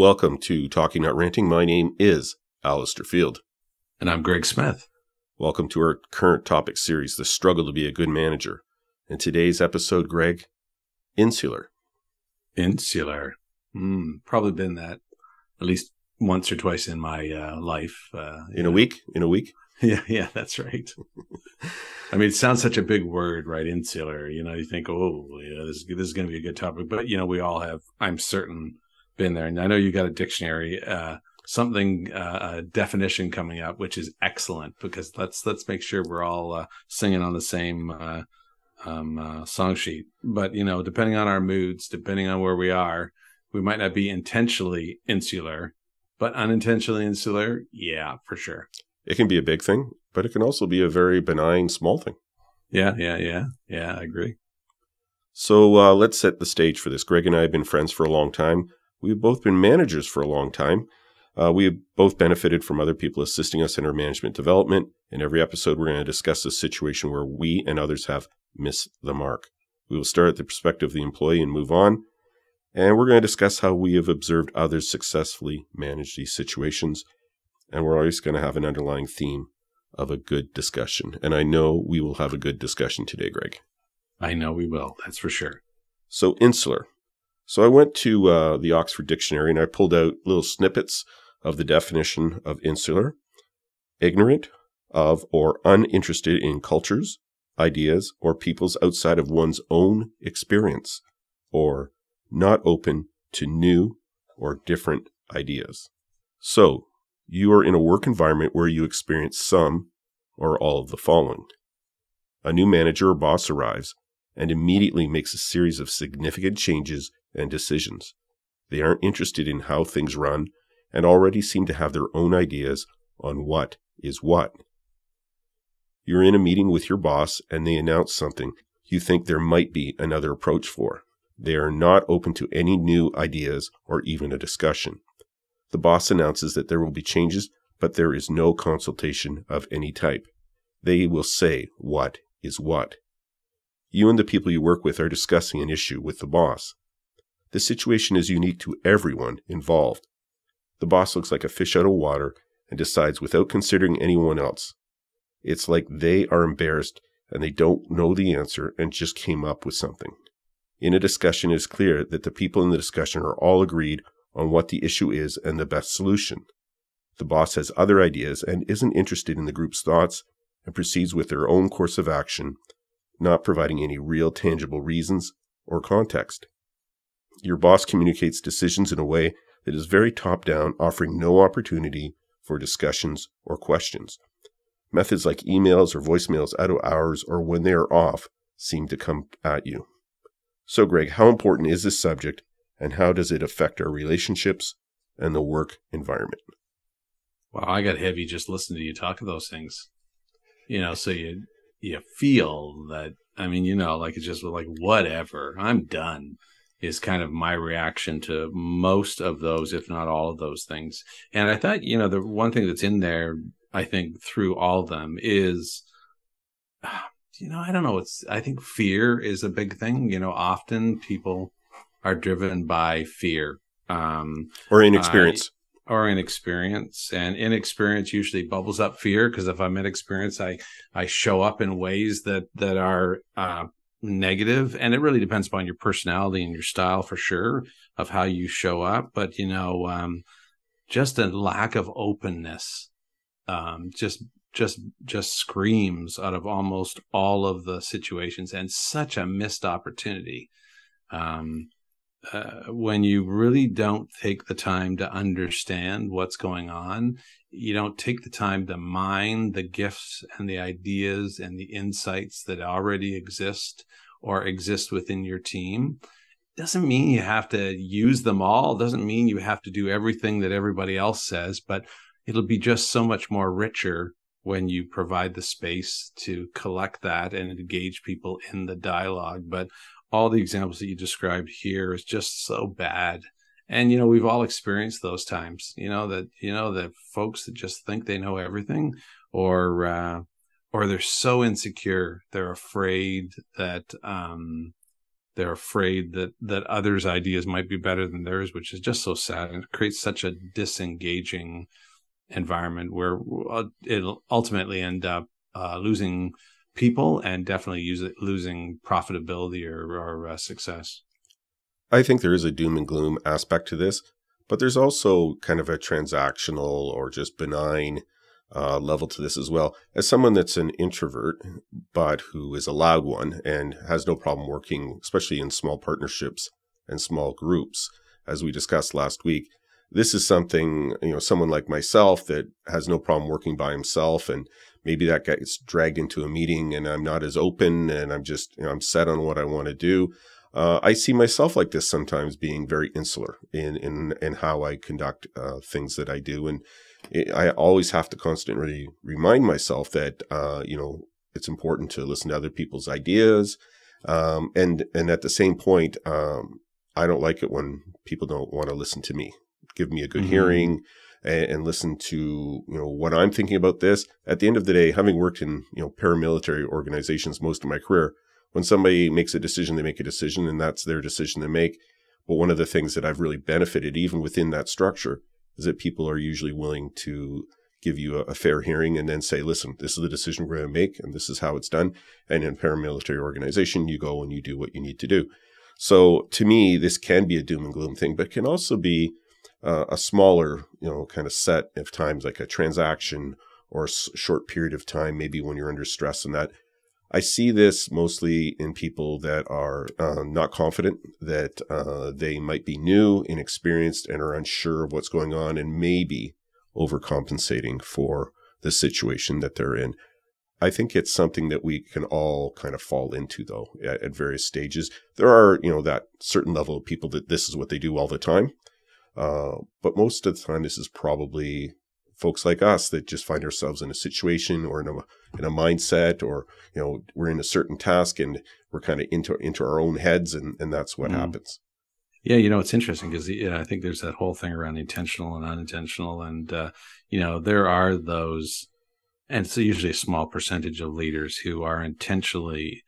Welcome to Talking Not Ranting. My name is Allister Field. And I'm Greg Smith. Welcome to our current topic series, The Struggle to be a Good Manager. In today's episode, Greg, insular. Insular. Mm, probably been that at least once or twice in my uh, life. Uh, in a week? In a week? Yeah, yeah, that's right. I mean, it sounds such a big word, right? Insular. You know, you think, oh, yeah, this, this is going to be a good topic. But, you know, we all have, I'm certain, been there. And I know you got a dictionary, uh, something, uh, a definition coming up, which is excellent because let's, let's make sure we're all uh, singing on the same uh, um, uh, song sheet. But, you know, depending on our moods, depending on where we are, we might not be intentionally insular, but unintentionally insular. Yeah, for sure. It can be a big thing, but it can also be a very benign small thing. Yeah, yeah, yeah. Yeah, I agree. So uh, let's set the stage for this. Greg and I have been friends for a long time. We've both been managers for a long time. Uh, we have both benefited from other people assisting us in our management development. In every episode, we're going to discuss a situation where we and others have missed the mark. We will start at the perspective of the employee and move on. And we're going to discuss how we have observed others successfully manage these situations and we're always going to have an underlying theme of a good discussion. And I know we will have a good discussion today, Greg. I know we will. That's for sure. So, insular. So, I went to uh, the Oxford Dictionary and I pulled out little snippets of the definition of insular ignorant of or uninterested in cultures, ideas, or peoples outside of one's own experience, or not open to new or different ideas. So, you are in a work environment where you experience some or all of the following. A new manager or boss arrives and immediately makes a series of significant changes and decisions. They aren't interested in how things run and already seem to have their own ideas on what is what. You're in a meeting with your boss and they announce something you think there might be another approach for. They are not open to any new ideas or even a discussion. The boss announces that there will be changes, but there is no consultation of any type. They will say what is what. You and the people you work with are discussing an issue with the boss. The situation is unique to everyone involved. The boss looks like a fish out of water and decides without considering anyone else. It's like they are embarrassed and they don't know the answer and just came up with something. In a discussion, it is clear that the people in the discussion are all agreed on what the issue is and the best solution. The boss has other ideas and isn't interested in the group's thoughts and proceeds with their own course of action, not providing any real tangible reasons or context. Your boss communicates decisions in a way that is very top down, offering no opportunity for discussions or questions. Methods like emails or voicemails out of hours or when they are off seem to come at you. So, Greg, how important is this subject and how does it affect our relationships and the work environment? Wow, I got heavy just listening to you talk of those things. You know, so you you feel that I mean, you know, like it's just like whatever, I'm done is kind of my reaction to most of those, if not all of those things. And I thought, you know, the one thing that's in there, I think, through all of them is, you know, I don't know. It's, I think fear is a big thing. You know, often people are driven by fear um, or inexperience. Uh, or inexperience, and inexperience usually bubbles up fear because if I'm inexperienced, I I show up in ways that that are uh, negative, and it really depends upon your personality and your style for sure of how you show up. But you know, um, just a lack of openness, um, just just just screams out of almost all of the situations, and such a missed opportunity. Um, uh, when you really don't take the time to understand what's going on, you don't take the time to mine the gifts and the ideas and the insights that already exist or exist within your team. Doesn't mean you have to use them all. Doesn't mean you have to do everything that everybody else says, but it'll be just so much more richer when you provide the space to collect that and engage people in the dialogue. But all the examples that you described here is just so bad. And you know, we've all experienced those times. You know that you know that folks that just think they know everything, or uh, or they're so insecure, they're afraid that um, they're afraid that that others' ideas might be better than theirs, which is just so sad and it creates such a disengaging environment where uh, it'll ultimately end up uh, losing people and definitely it, losing profitability or, or uh, success. I think there is a doom and gloom aspect to this, but there's also kind of a transactional or just benign uh, level to this as well. As someone that's an introvert, but who is a loud one and has no problem working, especially in small partnerships and small groups, as we discussed last week, this is something, you know, someone like myself that has no problem working by himself and maybe that gets dragged into a meeting and I'm not as open and I'm just, you know, I'm set on what I want to do. Uh, I see myself like this sometimes being very insular in, in, in how I conduct uh, things that I do. And it, I always have to constantly remind myself that, uh, you know, it's important to listen to other people's ideas. Um, and, and at the same point, um, I don't like it when people don't want to listen to me, give me a good mm-hmm. hearing and, and, listen to, you know, what I'm thinking about this. At the end of the day, having worked in, you know, paramilitary organizations most of my career, when somebody makes a decision, they make a decision and that's their decision to make. But one of the things that I've really benefited, even within that structure, is that people are usually willing to give you a, a fair hearing and then say, listen, this is the decision we're going to make and this is how it's done. And in paramilitary organization, you go and you do what you need to do. So to me, this can be a doom and gloom thing, but can also be uh, a smaller, you know, kind of set of times, like a transaction or a short period of time, maybe when you're under stress and that I see this mostly in people that are uh, not confident, that uh, they might be new, inexperienced, and are unsure of what's going on, and maybe overcompensating for the situation that they're in. I think it's something that we can all kind of fall into, though, at, at various stages. There are, you know, that certain level of people that this is what they do all the time. Uh, but most of the time, this is probably folks like us that just find ourselves in a situation or in a in a mindset or you know we're in a certain task and we're kind of into into our own heads and and that's what mm. happens yeah you know it's interesting because yeah, i think there's that whole thing around intentional and unintentional and uh, you know there are those and it's usually a small percentage of leaders who are intentionally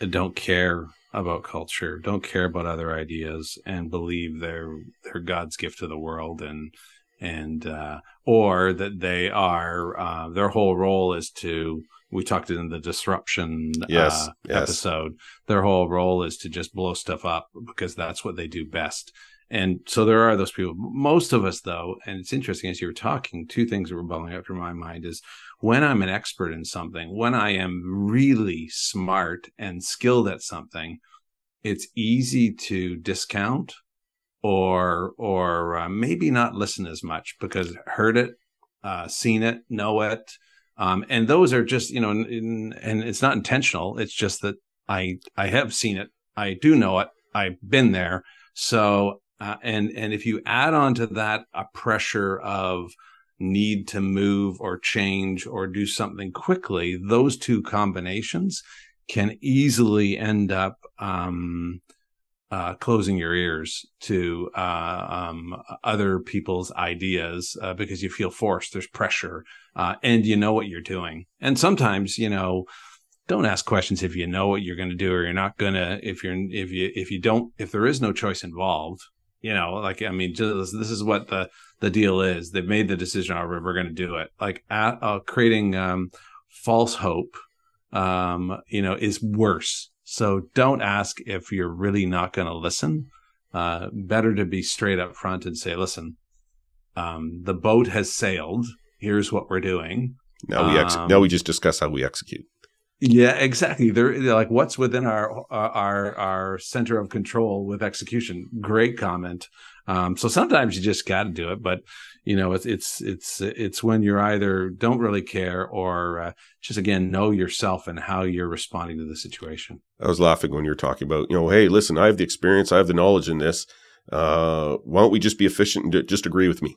uh, don't care about culture don't care about other ideas and believe they're they're god's gift to the world and and uh, or that they are uh, their whole role is to we talked in the disruption yes, uh, yes. episode. Their whole role is to just blow stuff up because that's what they do best. And so there are those people. Most of us though and it's interesting as you were talking two things that were bubbling up through my mind is when i'm an expert in something when i am really smart and skilled at something it's easy to discount or or uh, maybe not listen as much because heard it, uh, seen it, know it, um, and those are just you know, in, and it's not intentional. It's just that I I have seen it, I do know it, I've been there. So uh, and and if you add on to that a pressure of need to move or change or do something quickly, those two combinations can easily end up um, uh, closing your ears to uh, um, other people's ideas uh, because you feel forced. There's pressure, uh, and you know what you're doing. And sometimes, you know, don't ask questions if you know what you're going to do or you're not going to. If you're if you if you don't if there is no choice involved, you know, like I mean, just, this is what the the deal is. They've made the decision. Oh, we're going to do it. Like at, uh, creating um, false hope, um, you know, is worse so don't ask if you're really not going to listen. Uh, better to be straight up front and say, listen, um, the boat has sailed. Here's what we're doing. Now we ex- um, now we just discuss how we execute. Yeah, exactly. They're, they're, like what's within our our our center of control with execution. Great comment. Um, so sometimes you just got to do it, but you know, it's it's it's it's when you're either don't really care or uh, just again know yourself and how you're responding to the situation. I was laughing when you were talking about, you know, hey, listen, I have the experience, I have the knowledge in this. Uh, why don't we just be efficient and just agree with me?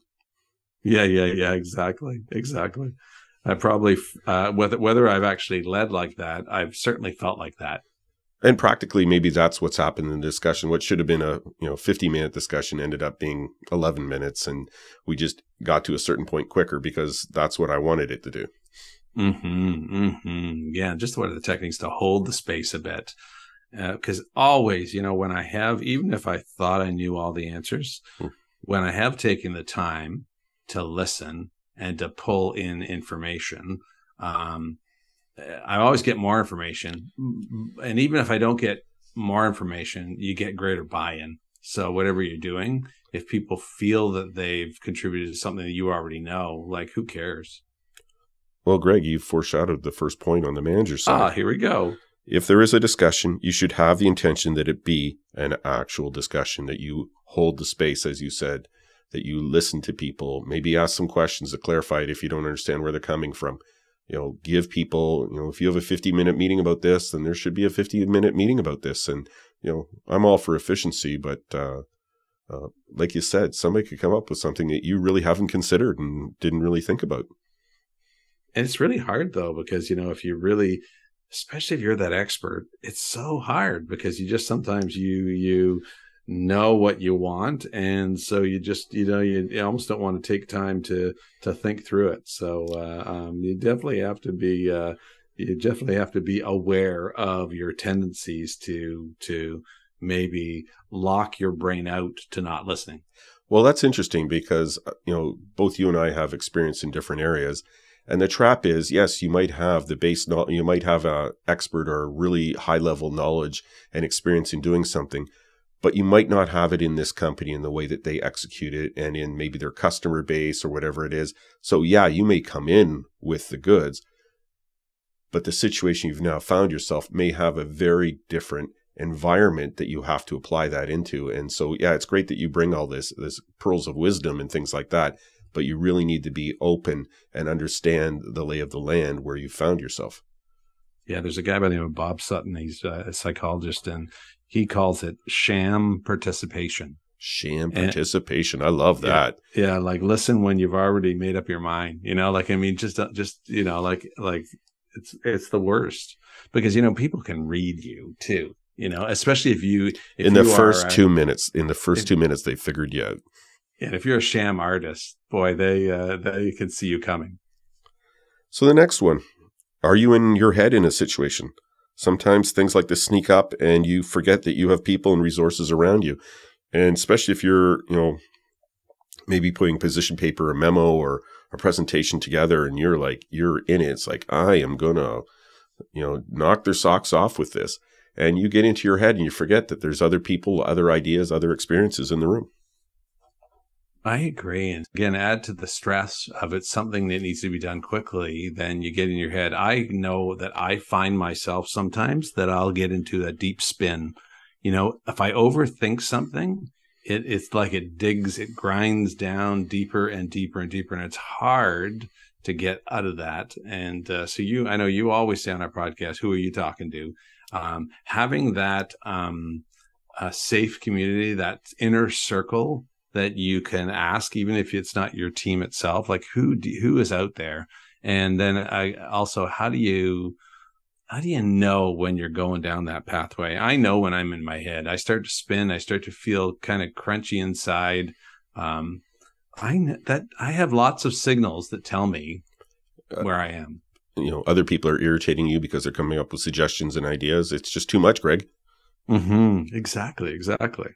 Yeah, yeah, yeah, exactly, exactly. I probably uh, whether whether I've actually led like that, I've certainly felt like that and practically maybe that's what's happened in the discussion what should have been a you know 50 minute discussion ended up being 11 minutes and we just got to a certain point quicker because that's what i wanted it to do mm-hmm, mm-hmm. yeah just one of the techniques to hold the space a bit because uh, always, you know, when I have, even if I thought I knew all the answers, hmm. when I have taken the time to listen and to pull in information, um, I always get more information. And even if I don't get more information, you get greater buy in. So, whatever you're doing, if people feel that they've contributed to something that you already know, like who cares? Well, Greg, you foreshadowed the first point on the manager side. Ah, here we go. If there is a discussion, you should have the intention that it be an actual discussion, that you hold the space, as you said, that you listen to people, maybe ask some questions to clarify it if you don't understand where they're coming from. You know, give people, you know, if you have a 50 minute meeting about this, then there should be a 50 minute meeting about this. And, you know, I'm all for efficiency, but, uh, uh, like you said, somebody could come up with something that you really haven't considered and didn't really think about. And it's really hard though, because, you know, if you really, especially if you're that expert, it's so hard because you just sometimes you you know what you want. And so you just you know you, you almost don't want to take time to to think through it. So uh, um, you definitely have to be uh, you definitely have to be aware of your tendencies to to maybe lock your brain out to not listening. Well that's interesting because uh, you know both you and i have experience in different areas. And the trap is, yes, you might have the base you might have a expert or really high level knowledge and experience in doing something, but you might not have it in this company in the way that they execute it and in maybe their customer base or whatever it is. So yeah, you may come in with the goods, but the situation you've now found yourself may have a very different environment that you have to apply that into. And so, yeah, it's great that you bring all this, this pearls of wisdom and things like that but you really need to be open and understand the lay of the land where you found yourself. Yeah, there's a guy by the name of Bob Sutton. He's uh, a psychologist, and he calls it sham participation. Sham participation. And, I love that. Yeah, yeah, like listen when you've already made up your mind. You know, like I mean, just uh, just you know, like like it's it's the worst because you know people can read you too. You know, especially if you if in the you first are, two minutes. In the first if, two minutes, they figured you out. And if you're a sham artist, boy, they uh, they can see you coming. So the next one, are you in your head in a situation? Sometimes things like this sneak up, and you forget that you have people and resources around you, and especially if you're, you know, maybe putting position paper, a memo, or a presentation together, and you're like you're in it. It's like I am gonna, you know, knock their socks off with this, and you get into your head and you forget that there's other people, other ideas, other experiences in the room. I agree. And again, add to the stress of it's something that needs to be done quickly, then you get in your head. I know that I find myself sometimes that I'll get into a deep spin. You know, if I overthink something, it, it's like it digs, it grinds down deeper and deeper and deeper. And it's hard to get out of that. And uh, so you, I know you always say on our podcast, who are you talking to? Um, having that um, safe community, that inner circle that you can ask, even if it's not your team itself, like who do, who is out there, and then I also how do you how do you know when you're going down that pathway? I know when I'm in my head. I start to spin. I start to feel kind of crunchy inside. Um, I that I have lots of signals that tell me uh, where I am. You know, other people are irritating you because they're coming up with suggestions and ideas. It's just too much, Greg. Mm-hmm. Exactly. Exactly.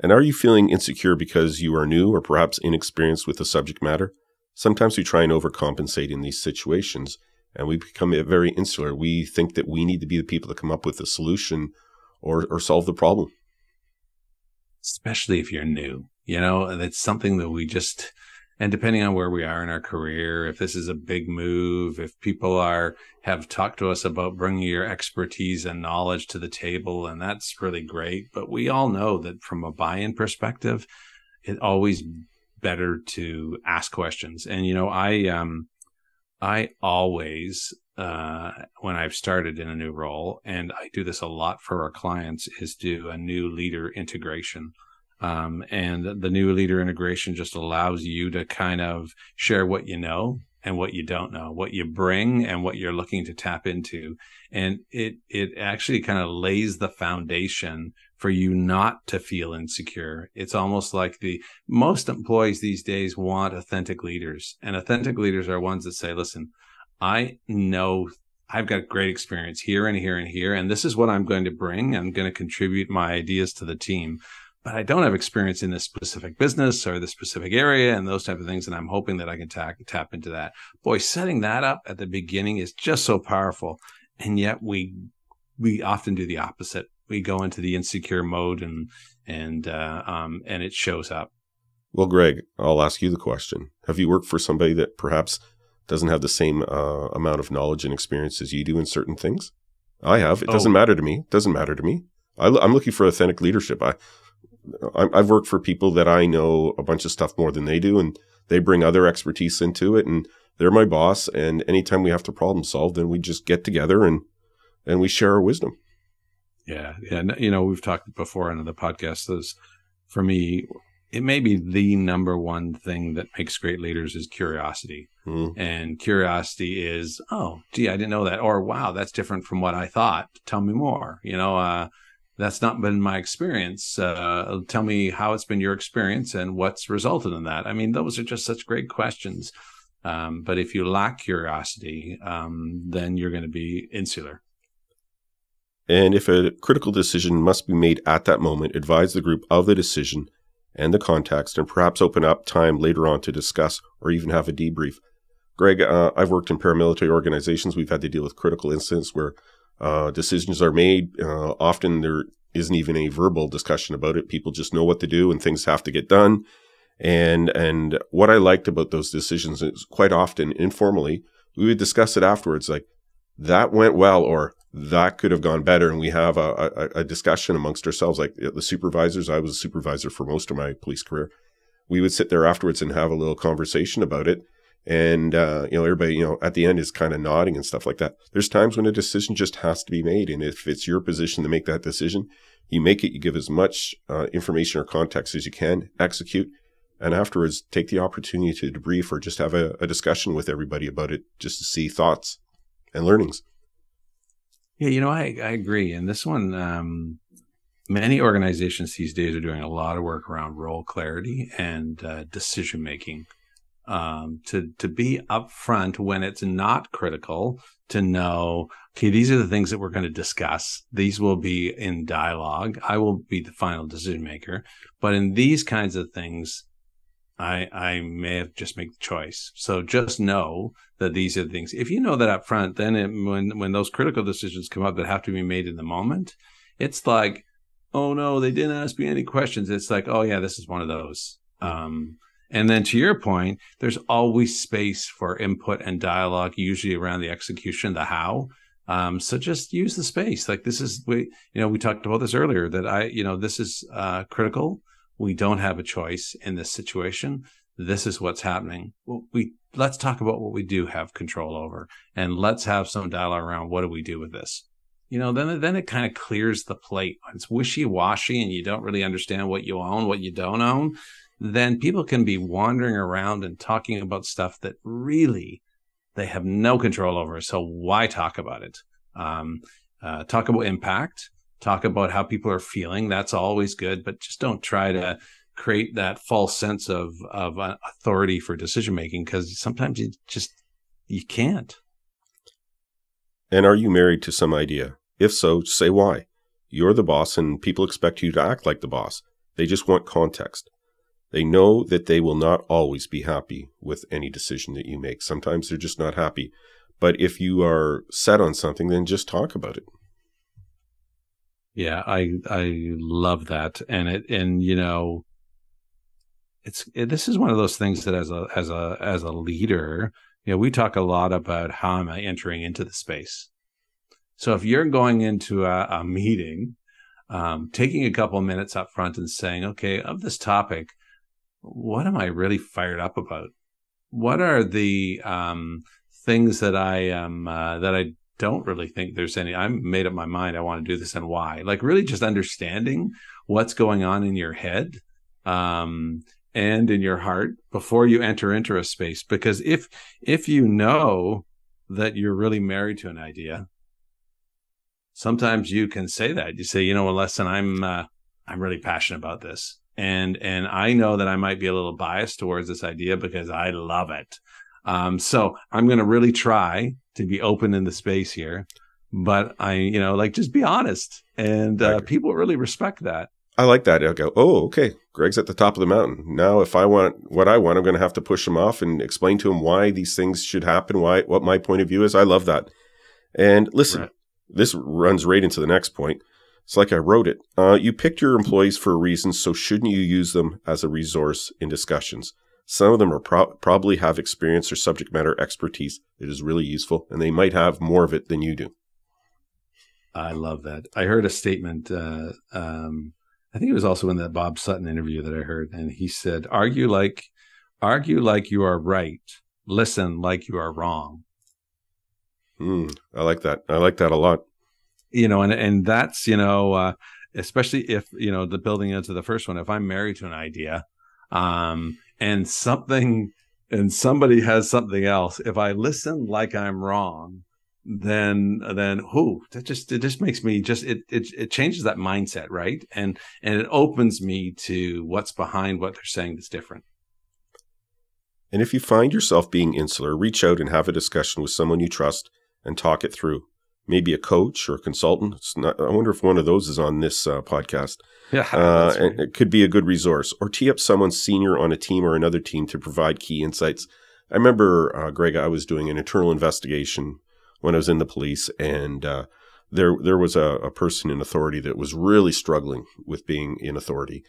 And are you feeling insecure because you are new or perhaps inexperienced with the subject matter? Sometimes we try and overcompensate in these situations and we become very insular. We think that we need to be the people that come up with the solution or, or solve the problem. Especially if you're new, you know, that's something that we just, and depending on where we are in our career if this is a big move if people are have talked to us about bringing your expertise and knowledge to the table and that's really great. But we all know that from a buy-in perspective it's always better to ask questions. And you know i um i always uh when i've started in a new role and i do this a lot for our clients is do a new leader integration um, and the new leader integration just allows you to kind of share what you know and what you don't know, what you bring and what you're looking to tap into. And it, it actually kind of lays the foundation for you not to feel insecure. It's almost like the most employees these days want authentic leaders and authentic leaders are ones that say, listen, I know I've got great experience here and here and here, and this is what I'm going to bring. I'm going to contribute my ideas to the team, but I don't have experience in this specific business or this specific area and those type of things. And I'm hoping that I can tap tap into that. Boy, setting that up at the beginning is just so powerful, and yet we we often do the opposite. We go into the insecure mode and and uh, um, and it shows up. Well, Greg, I'll ask you the question: Have you worked for somebody that perhaps doesn't have the same uh, amount of knowledge and experience as you do in certain things? I have. It doesn't oh. matter to me. It doesn't matter to me. I, am looking for authentic leadership. I, I've worked for people that I know a bunch of stuff more than they do, and they bring other expertise into it, and they're my boss. And anytime we have to problem solve, then we just get together and and we share our wisdom. Yeah, yeah. You know, we've talked before on the podcast. Those, for me, it may be the number one thing that makes great leaders is curiosity. Mm. And curiosity is, oh, gee, I didn't know that. Or, wow, that's different from what I thought. Tell me more. You know, uh, that's not been my experience. Uh, tell me how it's been your experience and what's resulted in that. I mean, those are just such great questions. Um, but if you lack curiosity, um, then you're going to be insular. And if a critical decision must be made at that moment, advise the group of the decision and the context, and perhaps open up time later on to discuss or even have a debrief. Greg, uh, I've worked in paramilitary organizations. We've had to deal with critical incidents where uh, decisions are made. Uh, often there isn't even a verbal discussion about it. People just know what to do, and things have to get done. And and what I liked about those decisions is quite often informally we would discuss it afterwards, like that went well, or that could have gone better. And we have a, a, a, discussion amongst ourselves, like the supervisors. I was a supervisor for most of my police career. We would sit there afterwards and have a little conversation about it. And, uh, you know, everybody, you know, at the end is kind of nodding and stuff like that. There's times when a decision just has to be made. And if it's your position to make that decision, you make it, you give as much uh, information or context as you can, execute, and afterwards take the opportunity to debrief or just have a, a discussion with everybody about it just to see thoughts and learnings. Yeah, you know, I, I agree. And this one, um, many organizations these days are doing a lot of work around role clarity and uh, decision making. Um, to to be upfront when it's not critical to know, okay, these are the things that we're going to discuss. These will be in dialogue. I will be the final decision maker. But in these kinds of things, I I may have just made the choice. So just know that these are the things. If you know that up front, then it, when when those critical decisions come up that have to be made in the moment, it's like, oh no, they didn't ask me any questions. It's like, oh yeah, this is one of those. Um, and then to your point, there's always space for input and dialogue, usually around the execution, the how. Um, so just use the space. Like this is we, you know, we talked about this earlier that I, you know, this is uh, critical we don't have a choice in this situation. This is what's happening. We let's talk about what we do have control over, and let's have some dialogue around what do we do with this. You know, then then it kind of clears the plate. It's wishy washy, and you don't really understand what you own, what you don't own. Then people can be wandering around and talking about stuff that really they have no control over. So why talk about it? Um, uh, talk about impact talk about how people are feeling. That's always good, but just don't try to create that false sense of of uh, authority for decision making because sometimes you just you can't. And are you married to some idea? If so, say why. You're the boss and people expect you to act like the boss. They just want context. They know that they will not always be happy with any decision that you make. Sometimes they're just not happy. But if you are set on something, then just talk about it. Yeah, I I love that, and it and you know, it's it, this is one of those things that as a as a as a leader, you know, we talk a lot about how am I entering into the space. So if you're going into a, a meeting, um, taking a couple minutes up front and saying, okay, of this topic, what am I really fired up about? What are the um, things that I am uh, that I don't really think there's any. I'm made up my mind. I want to do this and why. Like really just understanding what's going on in your head um, and in your heart before you enter into a space. Because if if you know that you're really married to an idea, sometimes you can say that. You say, you know, unless I'm uh, I'm really passionate about this, and and I know that I might be a little biased towards this idea because I love it. Um, so I'm going to really try to be open in the space here, but I, you know, like just be honest, and uh, people really respect that. I like that. I go, oh, okay. Greg's at the top of the mountain. Now, if I want what I want, I'm going to have to push him off and explain to him why these things should happen, why what my point of view is. I love that. And listen, right. this runs right into the next point. It's like I wrote it. Uh, you picked your employees for a reason, so shouldn't you use them as a resource in discussions? Some of them are pro- probably have experience or subject matter expertise that is really useful, and they might have more of it than you do. I love that. I heard a statement. Uh, um, I think it was also in that Bob Sutton interview that I heard, and he said, "Argue like, argue like you are right. Listen like you are wrong." Mm, I like that. I like that a lot. You know, and and that's you know, uh, especially if you know the building into the first one. If I'm married to an idea, um, and something and somebody has something else, if I listen like I'm wrong, then then who that just it just makes me just it, it it changes that mindset right and and it opens me to what's behind what they're saying that's different and if you find yourself being insular reach out and have a discussion with someone you trust and talk it through maybe a coach or a consultant. Not, i wonder if one of those is on this uh, podcast. Yeah uh, right. it could be a good resource. Or tee up someone senior on a team or another team to provide key insights. I remember uh, greg i was doing an internal investigation when I was in the police, and uh, there there was a, a person in authority that was really struggling with being in authority,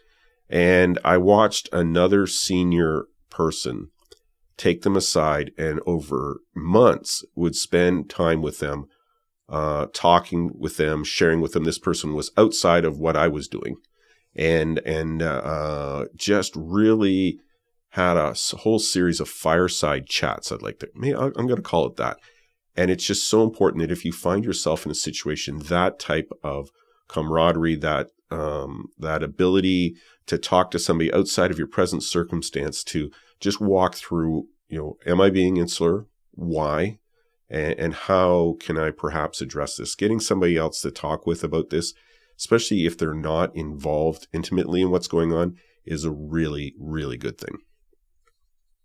and I watched another senior person take them aside and over months would spend time with them, uh, talking with them, sharing with them. This person was outside of what I was doing, and and uh, just really had a whole series of fireside chats. I'd like to, I'm going to call it that. And it's just so important that if you find yourself in a situation, that type of camaraderie, that um, that ability to talk to somebody outside of your present circumstance, to just walk through, you know, am I being insular? Why? And, and how can I perhaps address this? Getting somebody else to talk with about this, especially if they're not involved intimately in what's going on, is a really, really good thing.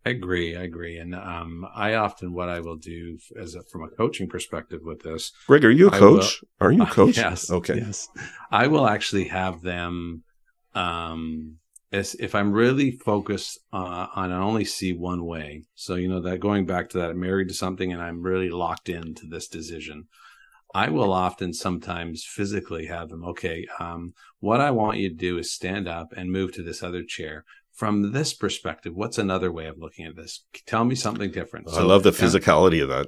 I agree. I agree. And um, I often, what I will do as a, from a coaching perspective with this. Greg, are you a coach? Will, are you a coach? Uh, yes. Okay. Yes. I will actually have them, um, as if I'm really focused uh, on, I only see one way. So, you know, that going back to that, I'm married to something and I'm really locked into this decision. I will often sometimes physically have them, okay, um, what I want you to do is stand up and move to this other chair from this perspective, what's another way of looking at this? Tell me something different. So, I love the physicality of that.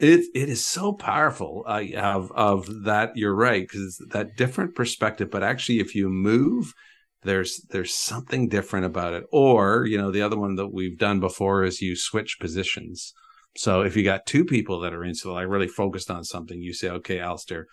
It it is so powerful uh, of of that. You're right because that different perspective. But actually, if you move, there's there's something different about it. Or you know, the other one that we've done before is you switch positions. So if you got two people that are insular, like really focused on something, you say, okay, Allister,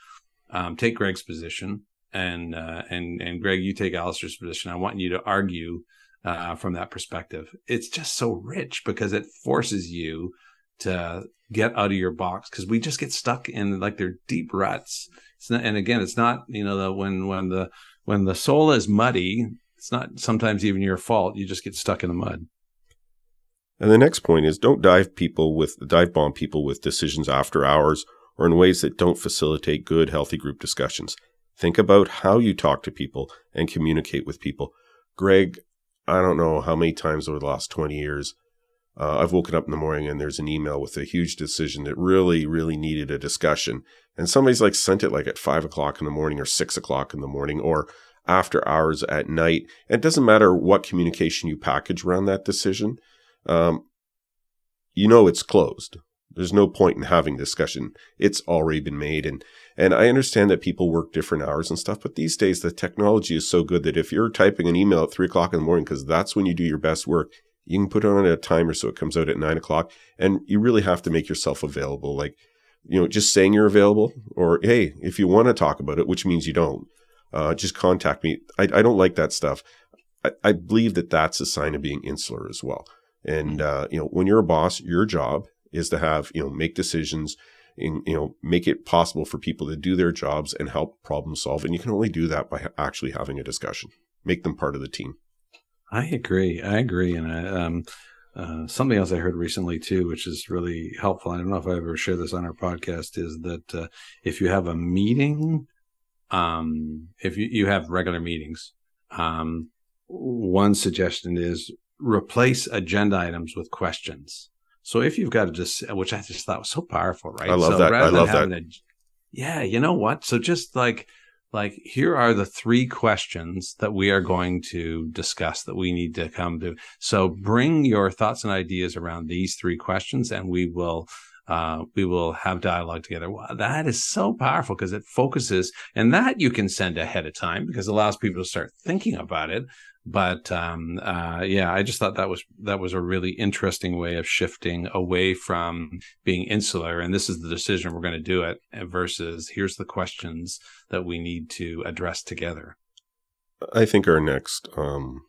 um, take Greg's position, and uh, and and Greg, you take Allister's position. I want you to argue uh, from that perspective. It's just so rich because it forces you to get out of your box because we just get stuck in like their deep ruts. Not, and again, it's not you know the, when when the when the soul is muddy, it's not sometimes even your fault. You just get stuck in the mud. And the next point is don't dive people with dive bomb people with decisions after hours or in ways that don't facilitate good, healthy group discussions. Think about how you talk to people and communicate with people. Greg, I don't know how many times over the last 20 years, uh, I've woken up in the morning and there's an email with a huge decision that really, really needed a discussion. And somebody's like sent it like at five o'clock in the morning or six o'clock in the morning or after hours at night. And it doesn't matter what communication you package around that decision. Um, you know it's closed. There's no point in having discussion. It's already been made. And and I understand that people work different hours and stuff, but these days the technology is so good that if you're typing an email at three o'clock in the morning, because that's when you do your best work, you can put it on a timer so it comes out at nine o'clock. And you really have to make yourself available. Like, you know, just saying you're available, or hey, if you want to talk about it, which means you don't, uh, just contact me. I, I don't like that stuff. I, I believe that that's a sign of being insular as well. And uh, you know, when you're a boss, your job is to have you know make decisions and, you know, make it possible for people to do their jobs and help problem solve. And you can only do that by actually having a discussion, make them part of the team. I agree. I agree. And I, um, uh, something else I heard recently too, which is really helpful. I don't know if I ever shared this on our podcast. Is that uh, if you have a meeting, um, if you, you have regular meetings, um, one suggestion is replace agenda items with questions. So if you've got to just, which I just thought was so powerful, right? I love so that. I love that. A, yeah, you know what? So just like like here are the three questions that we are going to discuss that we need to come to. So bring your thoughts and ideas around these three questions, and we will uh, we will have dialogue together. Wow, that is so powerful because it focuses, and that you can send ahead of time because it allows people to start thinking about it. But um, uh, yeah, I just thought that was that was a really interesting way of shifting away from being insular, and this is the decision we're going to do it, versus here's the questions that we need to address together. I think our next um,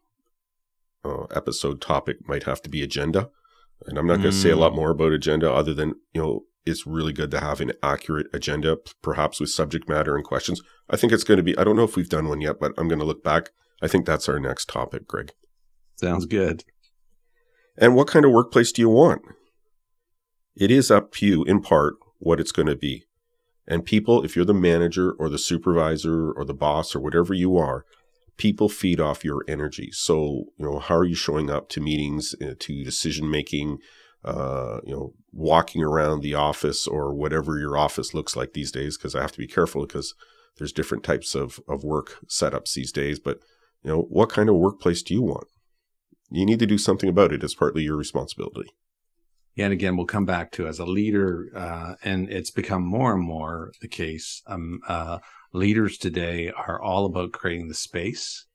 uh, episode topic might have to be agenda and I'm not going to mm. say a lot mm. more about agenda other than, you know, it's really good to have an accurate agenda, perhaps with subject matter and questions. I think it's going to be, I don't know if we've done one yet, but I'm going to look back. I think that's our next topic, Greg. Sounds good. And what kind of workplace do you want? It is up to you, in part, what it's going to be. And people, if you're the manager or the supervisor or the boss or whatever you are, people feed off your energy. So, you know, how are you showing up to meetings, uh, to decision making, uh, you know, walking around the office or whatever your office looks like these days? Because I have to be careful because there's different types of, of work setups these days. But, you know, what kind of workplace do you want? You need to do something about it. It's partly your responsibility. And again, we'll come back to as a leader, uh, and it's become more and more the case. Um, uh, leaders today are all about creating the space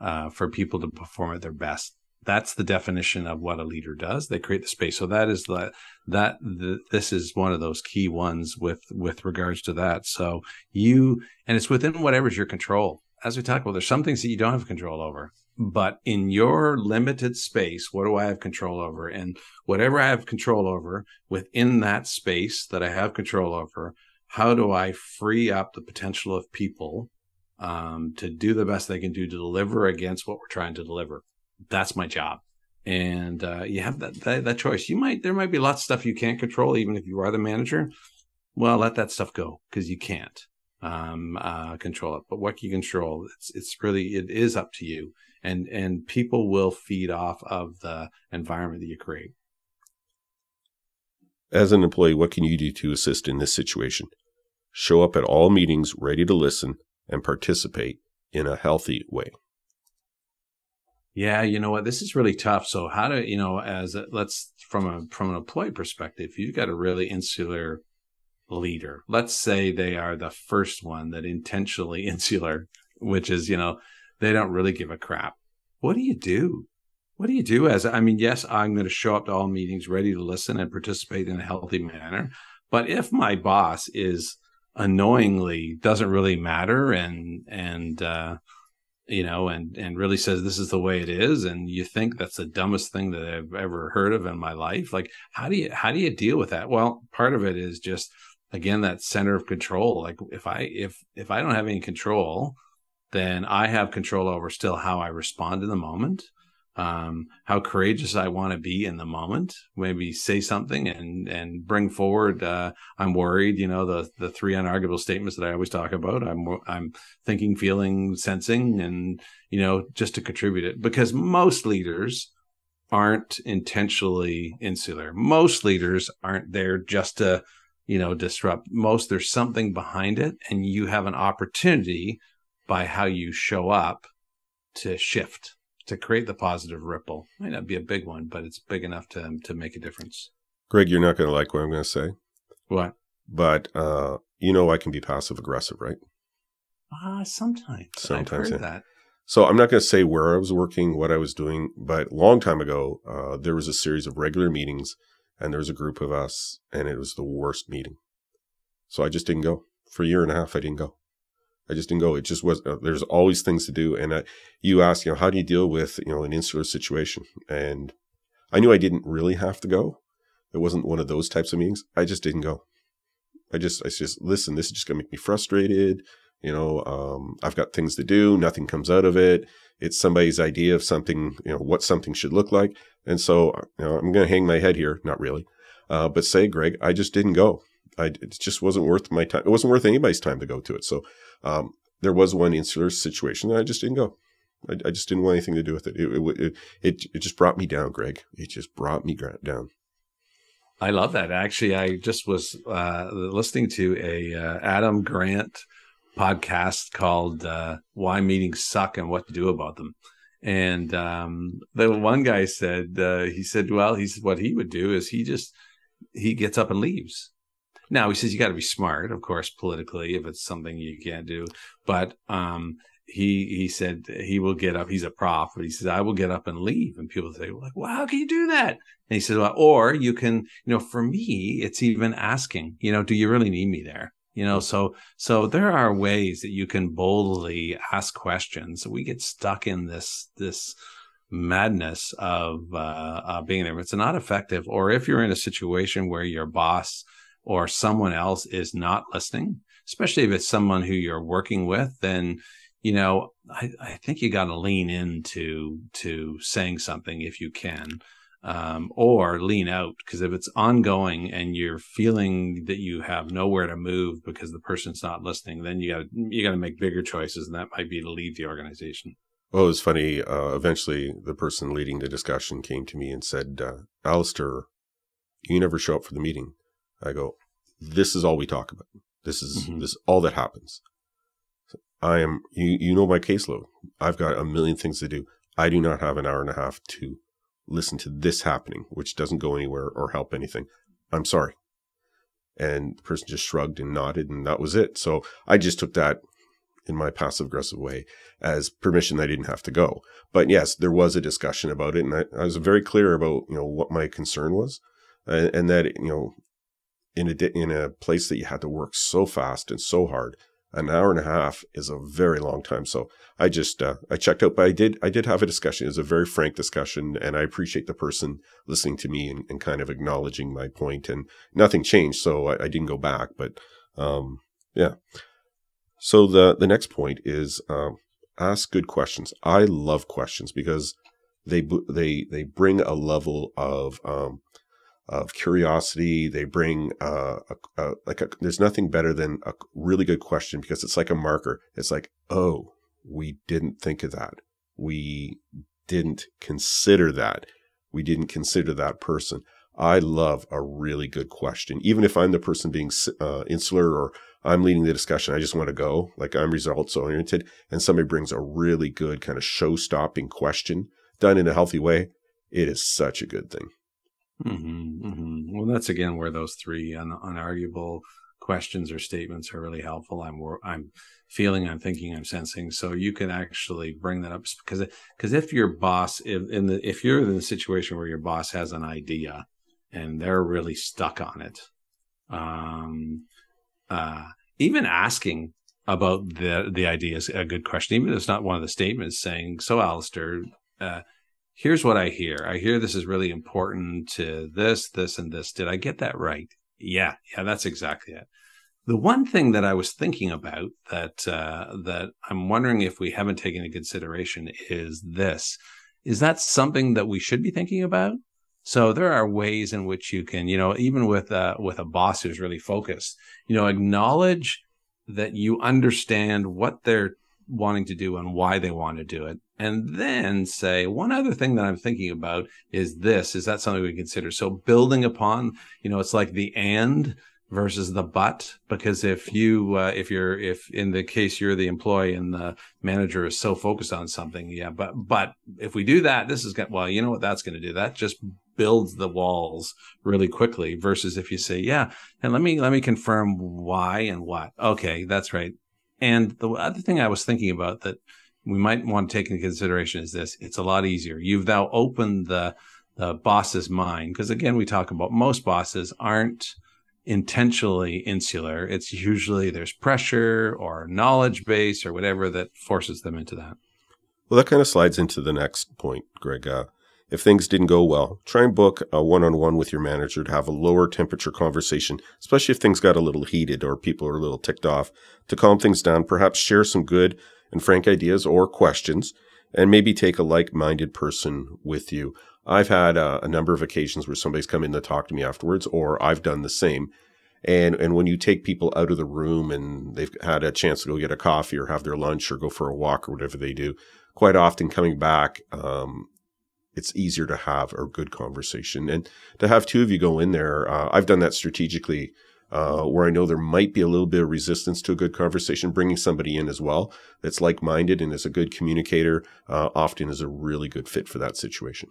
uh, for people to perform at their best. That's the definition of what a leader does. They create the space. So that is the that the, this is one of those key ones with with regards to that. So you and it's within whatever's your control. As we talked about, there's some things that you don't have control over. But in your limited space, what do I have control over? And whatever I have control over within that space that I have control over, how do I free up the potential of people um, to do the best they can do to deliver against what we're trying to deliver? That's my job. And uh, you have that, that, that choice. You might there might be lots of stuff you can't control, even if you are the manager. Well, let that stuff go because you can't um, uh, control it. But what can you control, it's it's really it is up to you, and and people will feed off of the environment that you create. As an employee, what can you do to assist in this situation? Show up at all meetings ready to listen and participate in a healthy way. Yeah, you know what? This is really tough. So how do you know? As a, let's from a from an employee perspective, you've got a really insular leader. Let's say they are the first one that intentionally insular, which is you know they don't really give a crap. What do you do? What do you do as, I mean, yes, I'm going to show up to all meetings ready to listen and participate in a healthy manner. But if my boss is annoyingly doesn't really matter and, and, uh, you know, and, and really says this is the way it is. And you think that's the dumbest thing that I've ever heard of in my life. Like, how do you, how do you deal with that? Well, part of it is just, again, that center of control. Like if I, if, if I don't have any control, then I have control over still how I respond in the moment um, how courageous I want to be in the moment. Maybe say something and and bring forward. Uh, I'm worried. You know the the three unarguable statements that I always talk about. I'm I'm thinking, feeling, sensing, and you know just to contribute it because most leaders aren't intentionally insular. Most leaders aren't there just to you know disrupt. Most there's something behind it, and you have an opportunity by how you show up to shift to create the positive ripple. Might not be a big one, but it's big enough to to make a difference. Greg, you're not going to like what I'm going to say. What? But uh, you know, I can be passive aggressive, right? Ah, uh, sometimes. Sometimes yeah. that. So I'm not going to say where I was working, what I was doing, but long time ago, uh, there was a series of regular meetings, and there was a group of us, and it was the worst meeting. So I just didn't go for a year and a half. I didn't go. I just didn't go. It just was. Uh, there's always things to do, and you ask, you know, how do you deal with you know an insular situation? And I knew I didn't really have to go. It wasn't one of those types of meetings. I just didn't go. I just, I just listen. This is just gonna make me frustrated. You know, um, I've got things to do. Nothing comes out of it. It's somebody's idea of something, you know, what something should look like. And so, you know, I'm going to hang my head here. Not really. Uh, but say, Greg, I just didn't go. I, it just wasn't worth my time. It wasn't worth anybody's time to go to it. So, um, there was one insular situation that I just didn't go. I, I, just didn't want anything to do with it. It, it. it, it, just brought me down, Greg. It just brought me down. I love that. Actually, I just was uh, listening to a uh, Adam Grant podcast called uh, "Why Meetings Suck and What to Do About Them." And um, the one guy said, uh, he said, well, he said what he would do is he just he gets up and leaves. Now he says you got to be smart, of course, politically if it's something you can't do. But um, he he said he will get up. He's a prof, but he says I will get up and leave. And people say, like, well, how can you do that? And he says, well, or you can, you know, for me, it's even asking, you know, do you really need me there? You know, so so there are ways that you can boldly ask questions. We get stuck in this this madness of uh, uh, being there. It's not effective, or if you're in a situation where your boss or someone else is not listening, especially if it's someone who you're working with, then you know, I, I think you got to lean into to saying something if you can, um, or lean out because if it's ongoing and you're feeling that you have nowhere to move because the person's not listening, then you got you got to make bigger choices, and that might be to leave the organization. Well, it was funny. Uh, eventually, the person leading the discussion came to me and said, uh, "Allister, you never show up for the meeting." I go, "This is all we talk about. This is mm-hmm. this all that happens." I am, you, you know my caseload. I've got a million things to do. I do not have an hour and a half to listen to this happening, which doesn't go anywhere or help anything. I'm sorry. And the person just shrugged and nodded, and that was it. So I just took that in my passive aggressive way as permission that I didn't have to go. But yes, there was a discussion about it, and I, I was very clear about you know what my concern was, and, and that you know in a in a place that you had to work so fast and so hard an hour and a half is a very long time. So I just uh, I checked out, but I did I did have a discussion. It was a very frank discussion, and I appreciate the person listening to me and, and kind of acknowledging my point. And nothing changed, so I, I didn't go back. But um, yeah. So the the next point is um, ask good questions. I love questions because they they they bring a level of um, of curiosity. They bring uh, a, a, like a, there's nothing better than a really good question because it's like a marker. It's like, oh, we didn't think of that. We didn't consider that. We didn't consider that person. I love a really good question, even if I'm the person being uh, insular or I'm leading the discussion. I just want to go, like I'm results oriented, and somebody brings a really good kind of show stopping question done in a healthy way. It is such a good thing. Mm-hmm, mm-hmm. Well, that's again where those three un- unarguable questions or statements are really helpful. I'm I'm feeling, I'm thinking, I'm sensing. So you can actually bring that up because because if your boss, if in the if you're in the situation where your boss has an idea and they're really stuck on it, um, uh, even asking about the the idea is a good question. Even if it's not one of the statements saying, "So, Allister." Uh, here's what I hear. I hear this is really important to this, this, and this. Did I get that right? Yeah, yeah, that's exactly it. The one thing that I was thinking about that uh, that I'm wondering if we haven't taken into consideration is this: is that something that we should be thinking about? So there are ways in which you can, you know, even with uh, with a boss who's really focused, you know, acknowledge that you understand what they're wanting to do and why they want to do it. And then say, one other thing that I'm thinking about is this. Is that something we consider? So building upon, you know, it's like the and versus the but because if you uh, if you're if in the case you're the employee and the manager is so focused on something yeah but but if we do that this is going well you know what that's going to do that just builds the walls really quickly versus if you say yeah and let me let me confirm why and what okay that's right and the other thing I was thinking about that we might want to take into consideration is this it's a lot easier. You've now opened the, the boss's mind. Because again, we talk about most bosses aren't intentionally insular. It's usually there's pressure or knowledge base or whatever that forces them into that. Well, that kind of slides into the next point, Greg. Uh, If things didn't go well, try and book a one on one with your manager to have a lower temperature conversation, especially if things got a little heated or people are a little ticked off. To calm things down, perhaps share some good and frank ideas or questions, and maybe take a like minded person with you. I've had uh, a number of occasions where somebody's come in to talk to me afterwards, or I've done the same. And and when you take people out of the room and they've had a chance to go get a coffee or have their lunch or go for a walk or whatever they do, quite often coming back, um, it's easier to have a good conversation and to have two of you go in there. Uh, I've done that strategically. Uh, where I know there might be a little bit of resistance to a good conversation, bringing somebody in as well that's like minded and is a good communicator uh, often is a really good fit for that situation.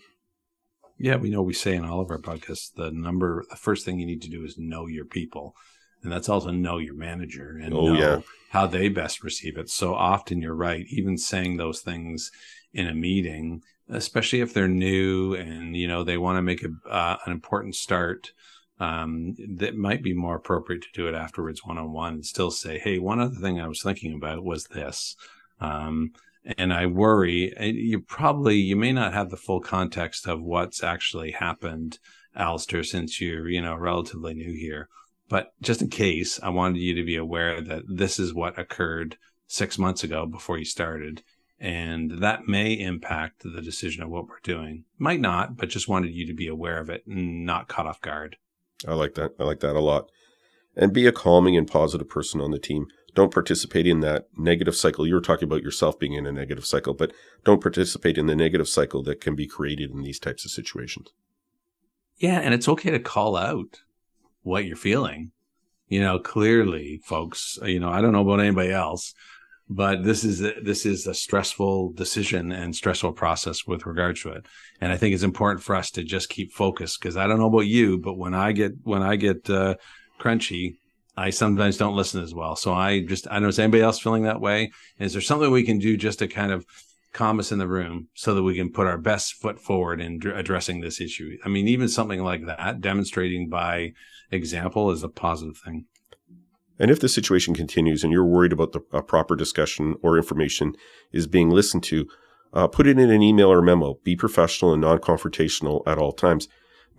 Yeah, we know we say in all of our podcasts the number, the first thing you need to do is know your people. And that's also know your manager and Oh, know yeah. how they best receive it. So often you're right, even saying those things in a meeting, especially if they're new and, you know, they want to make a, uh, an important start. Um, that might be more appropriate to do it afterwards one on one and still say, Hey, one other thing I was thinking about was this. Um, and I worry you probably you may not have the full context of what's actually happened, Allister, since you're you know relatively new here. But just in case, I wanted you to be aware that this is what occurred six months ago before you started, and that may impact the decision of what we're doing. Might not, but just wanted you to be aware of it and not caught off guard. I like that. I like that a lot. And be a calming and positive person on the team. Don't participate in that negative cycle. You were talking about yourself being in a negative cycle, but don't participate in the negative cycle that can be created in these types of situations. Yeah, and it's okay to call out what you're feeling. You know, clearly, folks, you know, I don't know about anybody else, but this is a, this is a stressful decision and stressful process with regards to it. And I think it's important for us to just keep focused because I don't know about you, but when I get when I get uh, crunchy, I sometimes don't listen as well. So I just I don't know is anybody else feeling that way? Is there something we can do just to kind of calm us in the room so that we can put our best foot forward in dr- addressing this issue. I mean, even something like that, demonstrating by example is a positive thing. And if the situation continues and you're worried about the uh, proper discussion or information is being listened to, uh, put it in an email or memo. Be professional and non confrontational at all times.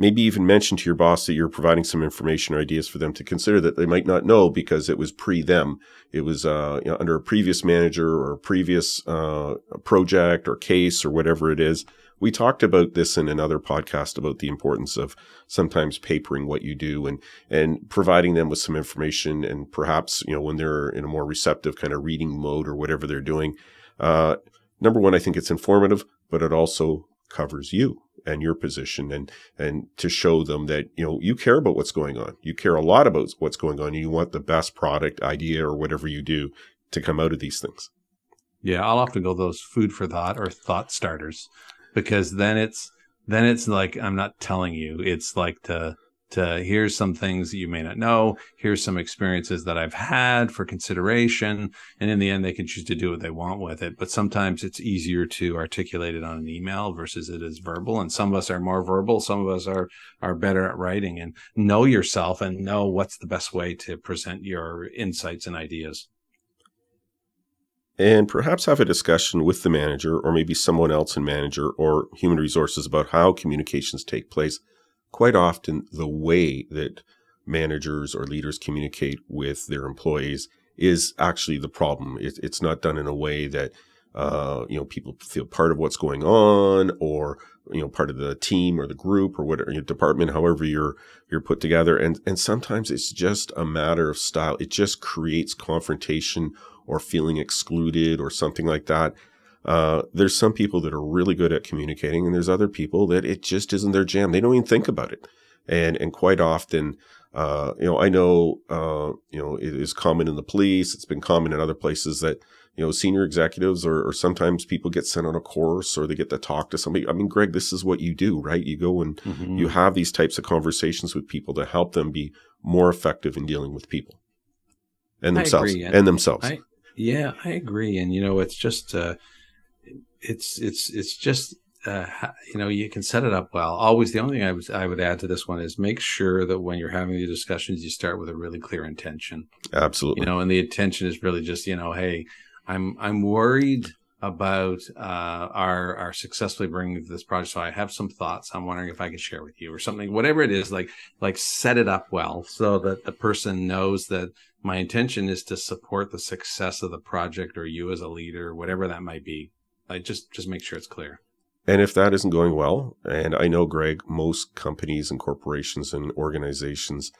Maybe even mention to your boss that you're providing some information or ideas for them to consider that they might not know because it was pre them. It was uh, you know, under a previous manager or a previous uh, project or case or whatever it is. We talked about this in another podcast about the importance of sometimes papering what you do and and providing them with some information and perhaps you know when they're in a more receptive kind of reading mode or whatever they're doing. Uh, number one, I think it's informative, but it also covers you and your position and and to show them that you know you care about what's going on. You care a lot about what's going on. And you want the best product, idea, or whatever you do to come out of these things. Yeah, I'll often go those food for thought or thought starters because then it's then it's like I'm not telling you. It's like to to here's some things that you may not know. Here's some experiences that I've had for consideration. And in the end, they can choose to do what they want with it. But sometimes it's easier to articulate it on an email versus it is verbal. And some of us are more verbal. Some of us are, are better at writing and know yourself and know what's the best way to present your insights and ideas. And perhaps have a discussion with the manager or maybe someone else in manager or human resources about how communications take place. Quite often, the way that managers or leaders communicate with their employees is actually the problem. It, it's not done in a way that uh, you know people feel part of what's going on or you know part of the team or the group or whatever your department however you're you're put together and and sometimes it's just a matter of style it just creates confrontation or feeling excluded or something like that uh, there's some people that are really good at communicating and there's other people that it just isn't their jam they don't even think about it and and quite often uh, you know i know uh, you know it is common in the police it's been common in other places that you know, senior executives or, or sometimes people get sent on a course or they get to talk to somebody. I mean, Greg, this is what you do, right? You go and Mm-hmm. you have these types of conversations with people to help them be more effective in dealing with people and themselves agree, and, and themselves. I, yeah, I agree. And you know, it's just, uh, it's, it's, it's just, uh, you know, you can set it up well. Always the only thing I would, I would add to this one is make sure that when you're having the discussions, you start with a really clear intention, Absolutely. you know, and the intention is really just, you know, Hey, I'm, I'm worried about uh, our our successfully bringing this project. So I have some thoughts. I'm wondering if I could share with you or something, whatever it is. Like like set it up well so that the person knows that my intention is to support the success of the project or you as a leader, whatever that might be. I just just make sure it's clear. And if that isn't going well, and I know Greg, most companies and corporations and organizations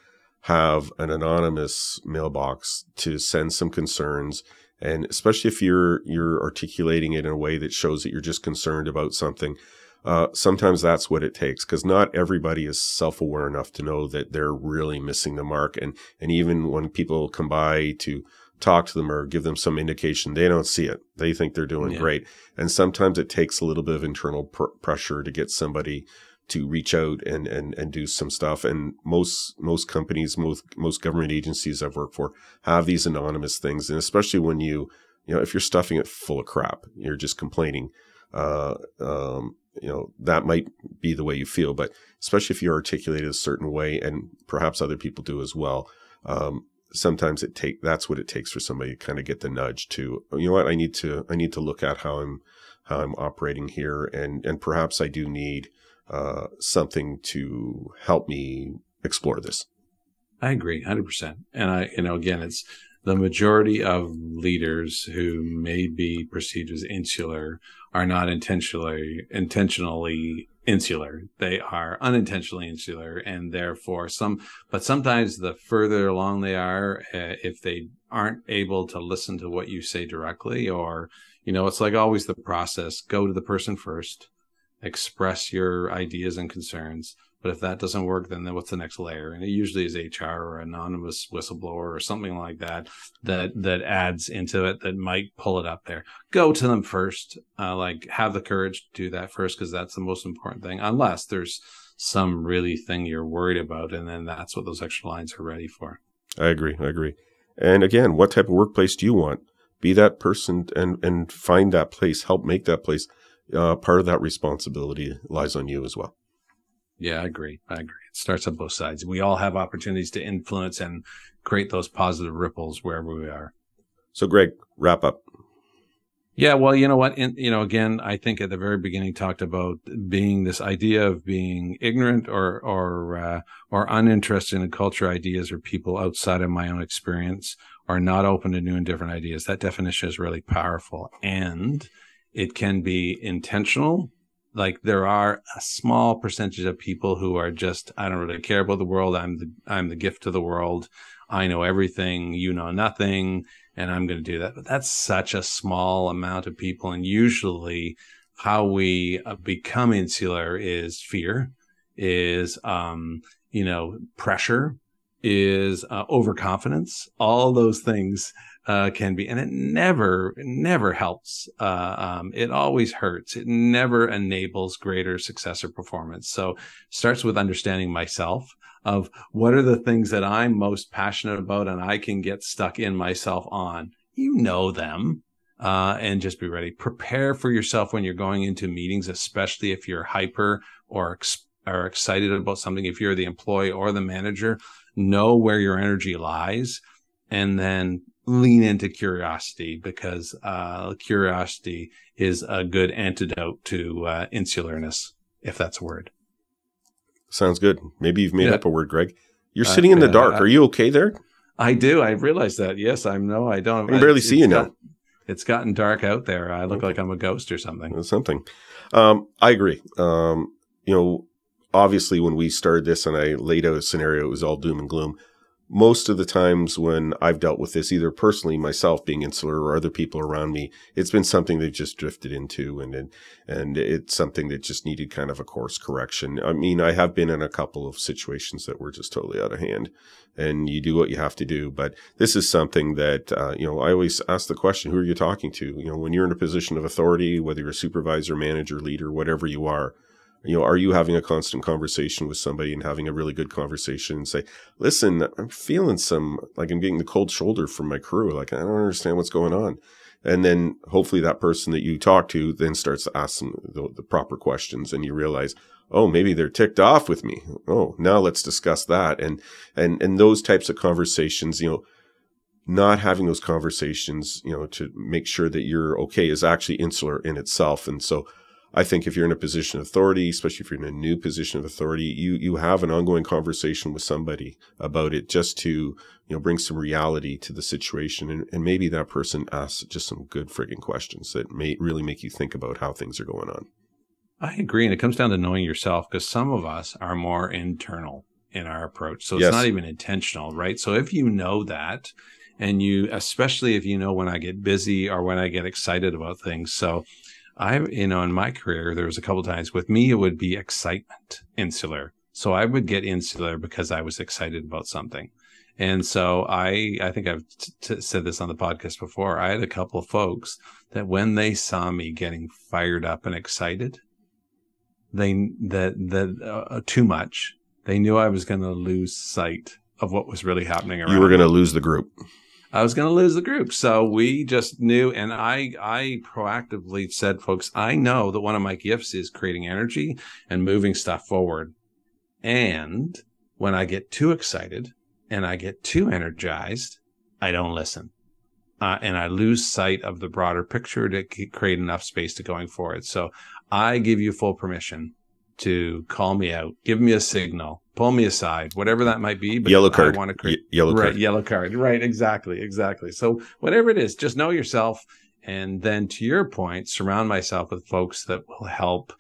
have an anonymous mailbox to send some concerns and especially if you're you're articulating it in a way that shows that you're just concerned about something uh, sometimes that's what it takes because not everybody is self-aware enough to know that they're really missing the mark. And and even when people come by to talk to them or give them some indication they don't see it. They think they're doing yeah. great. And sometimes it takes a little bit of internal pr- pressure to get somebody to reach out and, and, and do some stuff. And most, most companies, most, most government agencies I've worked for have these anonymous things. And especially when you, you know, if you're stuffing it full of crap, you're just complaining, uh, um, you know, that might be the way you feel, but especially if you articulate it a certain way and perhaps other people do as well. Um, sometimes it take, that's what it takes for somebody to kind of get the nudge to, you know what, I need to, I need to look at how I'm, how I'm operating here. And, and perhaps I do need, uh, something to help me explore this. I agree 100%. And I, you know, again, it's the majority of leaders who may be perceived as insular are not intentionally, intentionally insular. They are unintentionally insular and therefore some, but sometimes the further along they are, uh, if they aren't able to listen to what you say directly or, you know, it's like always the process, go to the person first express your ideas and concerns. But if that doesn't work, then what's the next layer? And it usually is HR or anonymous whistleblower or something like that that that adds into it that might pull it up there. Go to them first. Uh, like have the courage to do that first because that's the most important thing. Unless there's some really thing you're worried about, and then that's what those extra lines are ready for. I agree. I agree. And again, what type of workplace do you want? Be that person and and find that place. Help make that place uh, part of that responsibility lies on you as well. Yeah, I agree. I agree. It starts on both sides. We all have opportunities to influence and create those positive ripples wherever we are. So, Greg, wrap up. Yeah, well, you know what? In, you know, again, I think at the very beginning talked about being this idea of being ignorant or or uh, or uninterested in culture ideas or people outside of my own experience or not open to new and different ideas. That definition is really powerful, and it can be intentional. Like there are a small percentage of people who are just, I don't really care about the world. I'm the, I'm the gift to the world. I know everything. You know nothing. And I'm going to do that. But that's such a small amount of people. And usually how we uh, become insular is fear, is, um, you know, pressure, is uh, overconfidence. All those things uh, can be, and it never, never helps. Uh, um, it always hurts. It never enables greater success or performance. So starts with understanding myself of what are the things that I'm most passionate about and I can get stuck in myself on. You know them. Uh, and just be ready. Prepare for yourself when you're going into meetings, especially if you're hyper or, ex- or excited about something. If you're the employee or the manager, know where your energy lies and then lean into curiosity because uh, curiosity is a good antidote to uh, insularness, if that's a word. Sounds good. Maybe you've made yeah. up a word, Greg. You're uh, sitting in the dark. Are you okay there? I do. I realize that. Yes, I'm. No, I don't. I can barely see you got, now. It's gotten dark out there. I look okay. like I'm a ghost or something. Something. Um, I agree. Um, you know, obviously, when we started this and I laid out a scenario, it was all doom and gloom most of the times when I've dealt with this, either personally myself being insular or other people around me, it's been something they've just drifted into and, and, and it's something that just needed kind of a course correction. I mean, I have been in a couple of situations that were just totally out of hand and you do what you have to do. But this is something that, uh, you know, I always ask the question, who are you talking to? You know, when you're in a position of authority, whether you're a supervisor, manager, leader, whatever you are, you know, are you having a constant conversation with somebody and having a really good conversation and say, listen, I'm feeling some, like I'm getting the cold shoulder from my crew. Like, I don't understand what's going on. And then hopefully that person that you talk to then starts to ask the, the proper questions and you realize, oh, maybe they're ticked off with me. Oh, now let's discuss that. And, and, and those types of conversations, you know, not having those conversations, you know, to make sure that you're okay is actually insular in itself. And so I think if you're in a position of authority, especially if you're in a new position of authority, you you have an ongoing conversation with somebody about it just to, you know, bring some reality to the situation. And, and maybe that person asks just some good frigging questions that may really make you think about how things are going on. I agree. And it comes down to knowing yourself because some of us are more internal in our approach. So it's Yes. not even intentional, right? So if you know that, and you, especially if you know when I get busy or when I get excited about things. So I, you know, in my career, there was a couple times with me, it would be excitement insular. So I would get insular because I was excited about something. And so I, I think I've t- t- said this on the podcast before. I had a couple of folks that when they saw me getting fired up and excited, they that that uh, too much. They knew I was going to lose sight of what was really happening around. You were going to lose the group. I was going to lose the group. So we just knew, and I I proactively said, folks, I know that one of my gifts is creating energy and moving stuff forward. And when I get too excited and I get too energized, I don't listen. Uh, and I lose sight of the broader picture to create enough space to going forward. So I give you full permission to call me out, give me a signal, pull me aside, whatever that might be. But yellow card. I want to create Ye- yellow right, card. yellow card. Right, exactly, exactly. So whatever it is, just know yourself, and then to your point, surround myself with folks that will help,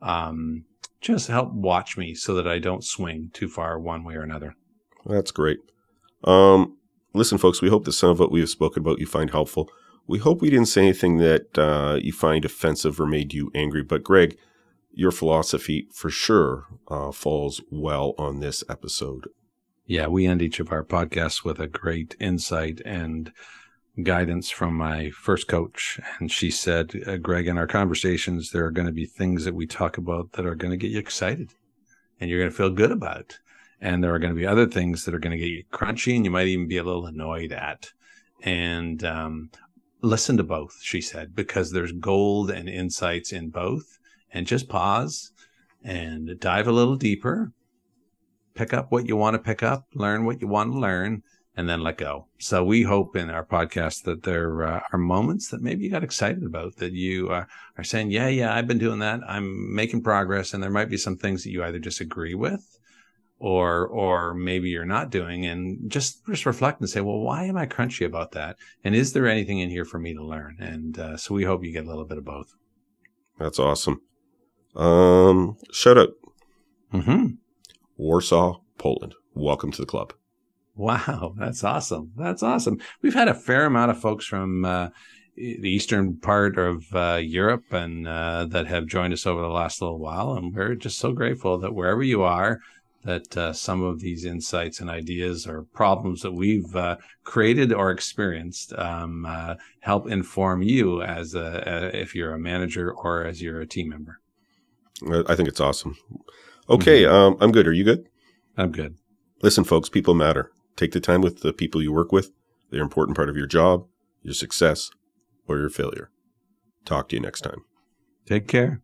um, just help watch me so that I don't swing too far one way or another. That's great. Um, listen, folks, we hope that some of what we have spoken about you find helpful. We hope we didn't say anything that uh, you find offensive or made you angry. But, Greg, your philosophy for sure uh, falls well on this episode. Yeah, we end each of our podcasts with a great insight and guidance from my first coach. And she said, uh, Greg, in our conversations, there are going to be things that we talk about that are going to get you excited and you're going to feel good about. And there are going to be other things that are going to get you crunchy and you might even be a little annoyed at. And um, listen to both, she said, because there's gold and insights in both. And just pause and dive a little deeper pick up what you want to pick up, learn what you want to learn, and then let go. So we hope in our podcast that there uh, are moments that maybe you got excited about that you uh, are saying, yeah, yeah, I've been doing that. I'm making progress. And there might be some things that you either disagree with or, or maybe you're not doing and just, just reflect and say, well, why am I crunchy about that? And is there anything in here for me to learn? And uh, so we hope you get a little bit of both. That's awesome. Um, shout out hmm Warsaw, Poland. Welcome to the club. Wow, that's awesome. That's awesome. We've had a fair amount of folks from uh, the eastern part of uh, Europe and uh, that have joined us over the last little while, and we're just so grateful that wherever you are, that uh, some of these insights and ideas or problems that we've uh, created or experienced um, uh, help inform you as a, a, if you're a manager or as you're a team member. I think it's awesome. Okay, um, I'm good. Are you good? I'm good. Listen, folks, people matter. Take the time with the people you work with. They're an important part of your job, your success, or your failure. Talk to you next time. Take care.